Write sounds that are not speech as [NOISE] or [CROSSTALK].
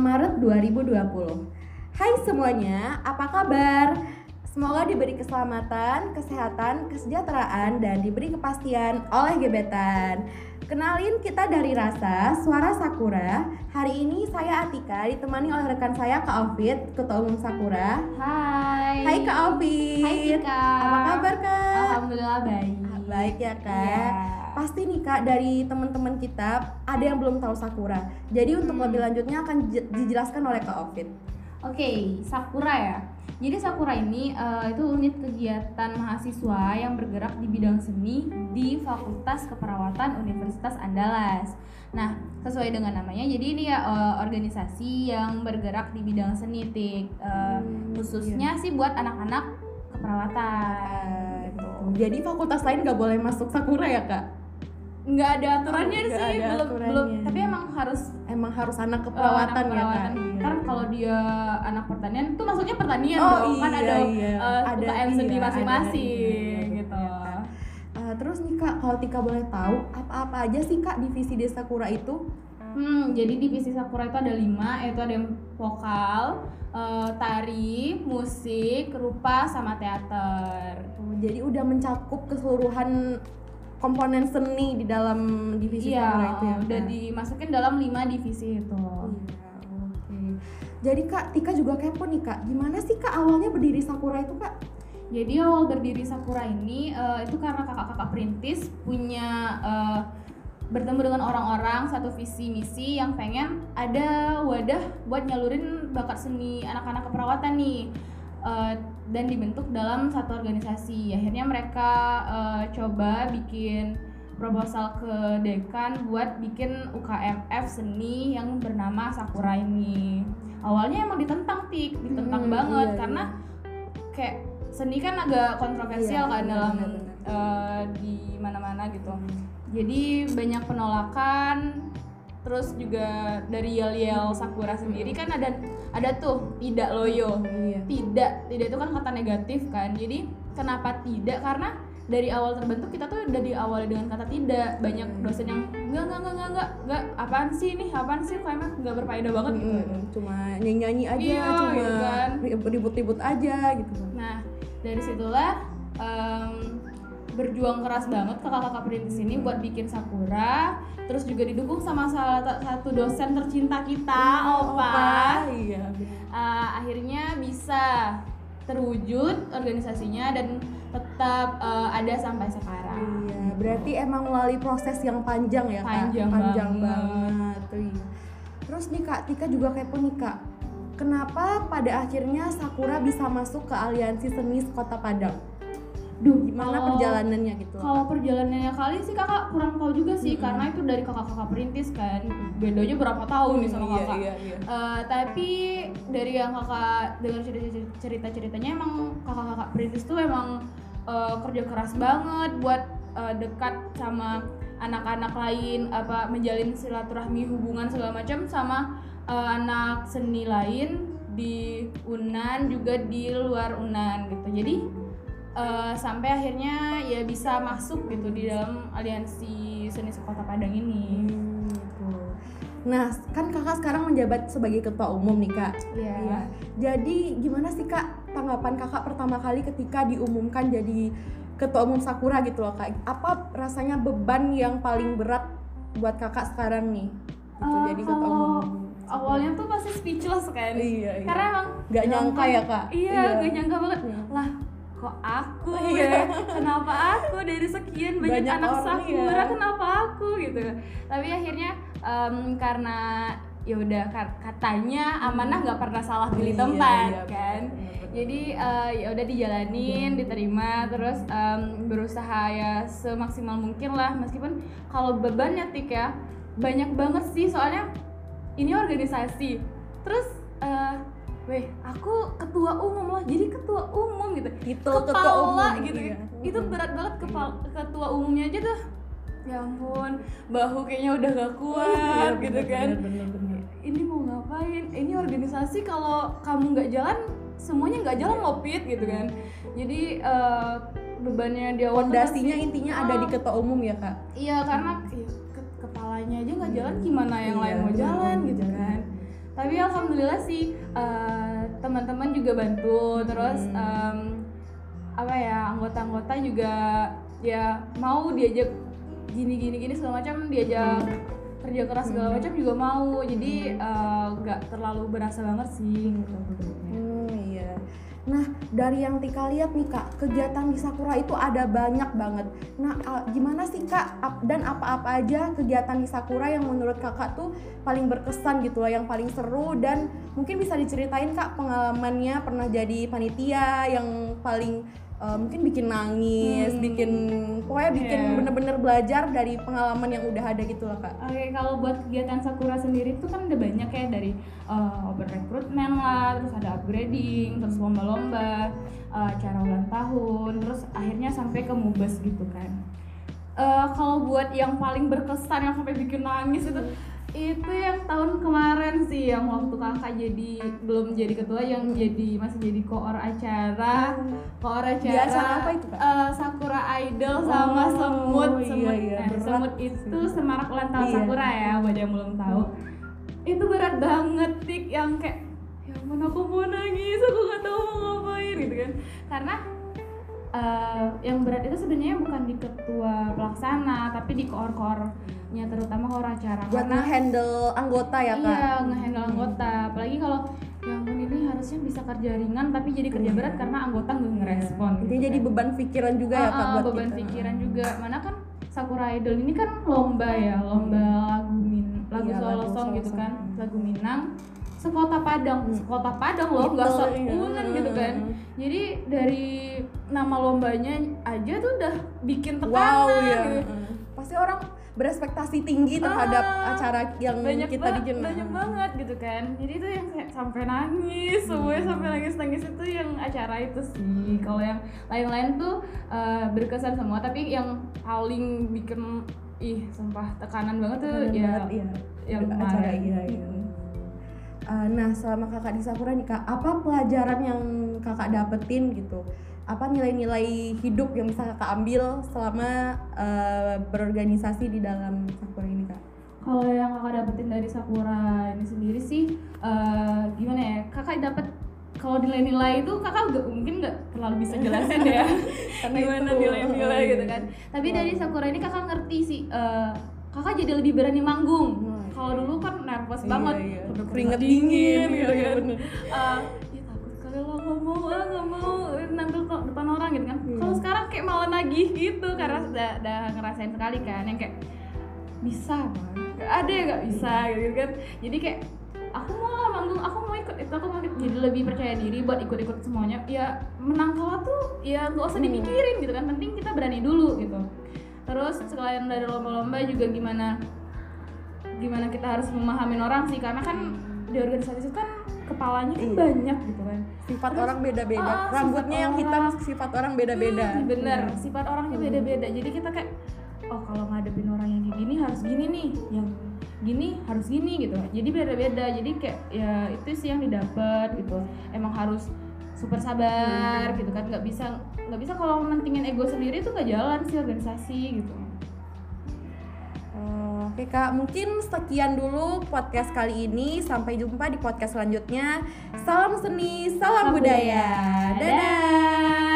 Maret 2020. Hai semuanya, apa kabar? Semoga diberi keselamatan, kesehatan, kesejahteraan, dan diberi kepastian oleh gebetan. Kenalin kita dari Rasa, Suara Sakura. Hari ini saya Atika ditemani oleh rekan saya Kak Ovid, Ketua Umum Sakura. Hai. Hai Kak Ovid. Hai Tika. Apa kabar Kak? Alhamdulillah baik. Baik ya Kak. Iya. Pasti nih Kak dari teman-teman kita ada yang belum tahu Sakura. Jadi untuk Hmm. lebih lanjutnya akan dijelaskan oleh Kak Ovid. Oke, Sakura ya. Jadi Sakura ini eh, itu unit kegiatan mahasiswa yang bergerak di bidang seni di Fakultas Keperawatan Universitas Andalas. Nah, sesuai dengan namanya, jadi ini ya eh, organisasi yang bergerak di bidang seni, Tik. Eh, Hmm, khususnya sih buat anak-anak keperawatan. gitu. Jadi fakultas lain nggak boleh masuk Sakura ya kak? Nggak ada aturannya Oh, sih, ada belum aturannya. belum. Tapi emang harus Emang harus anak Oh, keperawatan anak ya keperawatan. Iya. Kan kalau dia anak pertanian itu maksudnya pertanian Oh, dong. kan iya, ada iya. eh, Ada, UKM sendiri iya, masing-masing ada, iya, gitu. iya, Eh, terus nih kak, kalau Tika boleh tahu apa-apa aja sih kak divisi di Sakura itu? Hmm, jadi divisi Sakura itu ada lima, yaitu ada yang vokal, eh, tari, musik, rupa, sama teater. Oh, jadi udah mencakup keseluruhan komponen seni di dalam divisi Iya, Sakura itu ya udah dimasukin dalam lima divisi itu. Iya, oke. Jadi kak, Tika juga kepo nih kak, gimana sih kak awalnya berdiri Sakura itu kak? Jadi awal berdiri Sakura ini eh, itu karena kakak-kakak perintis punya eh, bertemu dengan orang-orang satu visi misi yang pengen ada wadah buat nyalurin bakat seni anak-anak keperawatan nih Eh, dan dibentuk dalam satu organisasi. Akhirnya mereka eh, coba bikin proposal ke dekan buat bikin UKMF seni yang bernama Sakura ini. Awalnya emang ditentang tik, ditentang Hmm, banget iya, karena kayak seni kan agak kontroversial Iya, kan benar, dalam benar, benar. eh, di mana-mana gitu. Jadi banyak penolakan. Terus juga dari yel-yel Sakura sendiri kan ada ada tuh tidak loyo. Iya. Tidak, tidak itu kan kata negatif kan. Jadi kenapa tidak? Karena dari awal terbentuk kita tuh udah diawali dengan kata tidak. Banyak Hmm. dosen yang enggak enggak enggak enggak enggak, enggak apaan sih ini? Apaan sih? Kayaknya enggak berfaedah banget gitu. Mm-mm, cuma nyanyi-nyanyi aja, Iya, cuma gitu kan. ribut-ribut aja gitu. Nah, dari situlah em, berjuang keras banget kakak-kakak perintis ini buat bikin Sakura terus juga didukung sama salah satu dosen tercinta kita Opa, Iya. Eh, akhirnya bisa terwujud organisasinya dan tetap eh, ada sampai sekarang Iya, berarti emang melalui proses yang panjang ya kak? Panjang banget. banget. Tuh, iya. Terus nih kak, Tika juga kepo nih kak. Kenapa pada akhirnya Sakura bisa masuk ke aliansi seni Kota Padang? Duh, Gimana kalau- perjalanannya gitu? Kalau perjalanannya kali sih kakak kurang tahu juga sih karena itu dari kakak-kakak perintis kan bedanya berapa tahun nih sama Iya, kakak. iya, iya. Eh, tapi dari yang kakak dengar cerita ceritanya emang kakak-kakak perintis tuh emang eh, kerja keras banget buat eh, dekat sama anak-anak lain apa menjalin silaturahmi hubungan segala macam sama eh, anak seni lain di Unan juga di luar Unan gitu jadi eh, sampai akhirnya ya bisa masuk gitu di dalam aliansi seni sekota Padang ini Hmm, gitu. Nah, kan kakak sekarang menjabat sebagai ketua umum nih kak. Iya. Iya. Jadi gimana sih kak tanggapan kakak pertama kali ketika diumumkan jadi ketua umum Sakura gitu loh kak? Apa rasanya beban yang paling berat buat kakak sekarang nih? Gitu, Eh, jadi ketua kalau umum. awalnya tuh pasti speechless kan Iya, iya. karena emang Nggak nyangka ya, Kak? iya Iya. gak nyangka banget Iya. lah kok aku [LAUGHS] Iya. ya? Kenapa aku? Dari sekian banyak, Banyak anak sakura iya. kenapa aku? Gitu. Tapi akhirnya em, karena ya udah ka- katanya amanah nggak pernah salah pilih Iya, tempat iya, kan? benar, benar. jadi eh, ya udah dijalanin diterima terus em, berusaha ya semaksimal mungkin lah. Meskipun kalau bebannya tik ya banyak banget sih. Soalnya ini organisasi. Terus eh weh aku ketua umum loh jadi ketua umum gitu. Kepala ketua umum, gitu iya. itu berat banget kepala ketua umumnya aja tuh. Ya ampun bahu kayaknya udah gak kuat Iya, gitu bener, kan. bener, bener, bener. ini mau ngapain? Ini organisasi kalau kamu nggak jalan semuanya nggak jalan ngopit gitu kan. Jadi eh, bebannya di awal tuh Fondasinya intinya ada di Oh, ketua umum ya kak? iya karena iya, ke- kepalanya aja nggak jalan gimana yang Iya, lain mau jalan tapi alhamdulillah sih uh, teman-teman juga bantu terus Hmm. em, apa ya anggota-anggota juga ya mau diajak gini gini gini segala macam diajak kerja keras segala macam juga mau. Jadi eh, nggak terlalu berasa banget sih gitu. Hmm, iya. Nah, dari yang Tika lihat nih Kak, kegiatan di Sakura itu ada banyak banget. Nah, a- gimana sih Kak? Ap- dan apa-apa aja kegiatan di Sakura yang menurut Kakak tuh paling berkesan gitu loh, yang paling seru? Dan mungkin bisa diceritain Kak pengalamannya pernah jadi panitia yang paling eh, mungkin bikin nangis, Hmm. bikin pokoknya bikin Iya. bener-bener belajar dari pengalaman yang udah ada gitu loh Kak. Oke, kalau buat kegiatan Sakura sendiri itu kan ada banyak ya dari uh, open recruitment lah, terus ada upgrading, terus lomba-lomba, uh, acara ulang tahun, terus akhirnya sampai ke mubes gitu kan. Uh, kalau buat yang paling berkesan yang sampai bikin nangis itu itu yang tahun kemarin sih yang waktu kakak jadi belum jadi ketua yang jadi masih jadi koor acara. Koor acara Di acara apa itu, Kak? uh, Sakura Idol sama Oh, semut. iya, semut iya, Nah, berat semut itu semarak ulang tahun Iya. Sakura ya buat yang belum tahu. Itu berat banget tik yang kayak ya ampun aku mau nangis aku nggak tahu mau ngapain gitu kan. Karena eh, yang berat itu sebenarnya bukan di ketua pelaksana tapi di koor-koornya terutama koor acara Buat karena nge-handle anggota ya Kak. iya ngehandle anggota apalagi kalau ya ampun ini harusnya bisa kerja ringan tapi jadi kerja berat karena anggota nggak ngerespon gitu jadi kan. beban pikiran juga ya Kak Ah, buat beban kita. pikiran juga mana kan Sakura Idol ini kan lomba ya lomba lagu min lagu Iya, solo song gitu kan lagu Minang sekota Padang Hmm. sekota Padang loh nggak iya. seunan gitu kan jadi dari nama lombanya aja tuh udah bikin tekanan Wow ya. gitu. Pasti orang berespektasi tinggi terhadap Ah, acara yang banyak kita ba- bikin. banyak banget gitu kan jadi itu yang sampai nangis semuanya sampai nangis nangis itu yang acara itu sih kalau yang lain-lain tuh eh, berkesan semua tapi yang paling bikin ih sumpah tekanan banget tuh Keren ya banget, iya. yang acara iya, iya. Uh, nah selama kakak di Sakura nih kak, apa pelajaran yang kakak dapetin gitu? Apa nilai-nilai hidup yang bisa kakak ambil selama uh, berorganisasi di dalam Sakura ini kak? kalau yang kakak dapetin dari Sakura ini sendiri sih eh, gimana ya kakak dapet kalau nilai-nilai itu kakak nggak mungkin nggak terlalu bisa jelasin ya [LAUGHS] Karena gimana itu, nilai-nilai gitu kan tapi dari Sakura ini kakak ngerti sih eh, kakak jadi lebih berani manggung kalau dulu kan nervous Iya, banget iya. udah Keringet dingin dingin, gitu iya, kan bener. Eh, ya takut kali lo ngomong ah nggak mau nampil ke depan orang gitu kan. Iya. kalau sekarang kayak malah nagih gitu karena udah, udah ngerasain sekali kan yang kayak bisa Bang. Nggak ada yang nggak bisa gitu kan. Jadi kayak aku mau lah manggung aku mau ikut itu aku mau ikut. Jadi lebih percaya diri buat ikut-ikut semuanya. Ya menang kalah tuh ya nggak usah dipikirin gitu kan. Penting kita berani dulu gitu. Terus selain dari lomba-lomba juga gimana gimana kita harus memahami orang sih karena kan di organisasi itu kan kepalanya kan Iya. banyak gitu kan Sifat Terus, orang beda-beda. ah, Rambutnya yang hitam, orang. sifat orang beda-beda. Hmm, bener Hmm. sifat orangnya beda-beda jadi kita kayak oh kalau ngadepin orang yang kayak gini harus gini nih yang gini harus gini gitu jadi beda-beda jadi kayak ya itu sih yang didapat gitu emang harus super sabar gitu kan nggak bisa nggak bisa kalau mentingin ego sendiri tuh nggak jalan sih organisasi gitu Oh, Oke kak, mungkin sekian dulu podcast kali ini. Sampai jumpa di podcast selanjutnya. Salam seni, salam, Salam budaya. budaya. Dadah.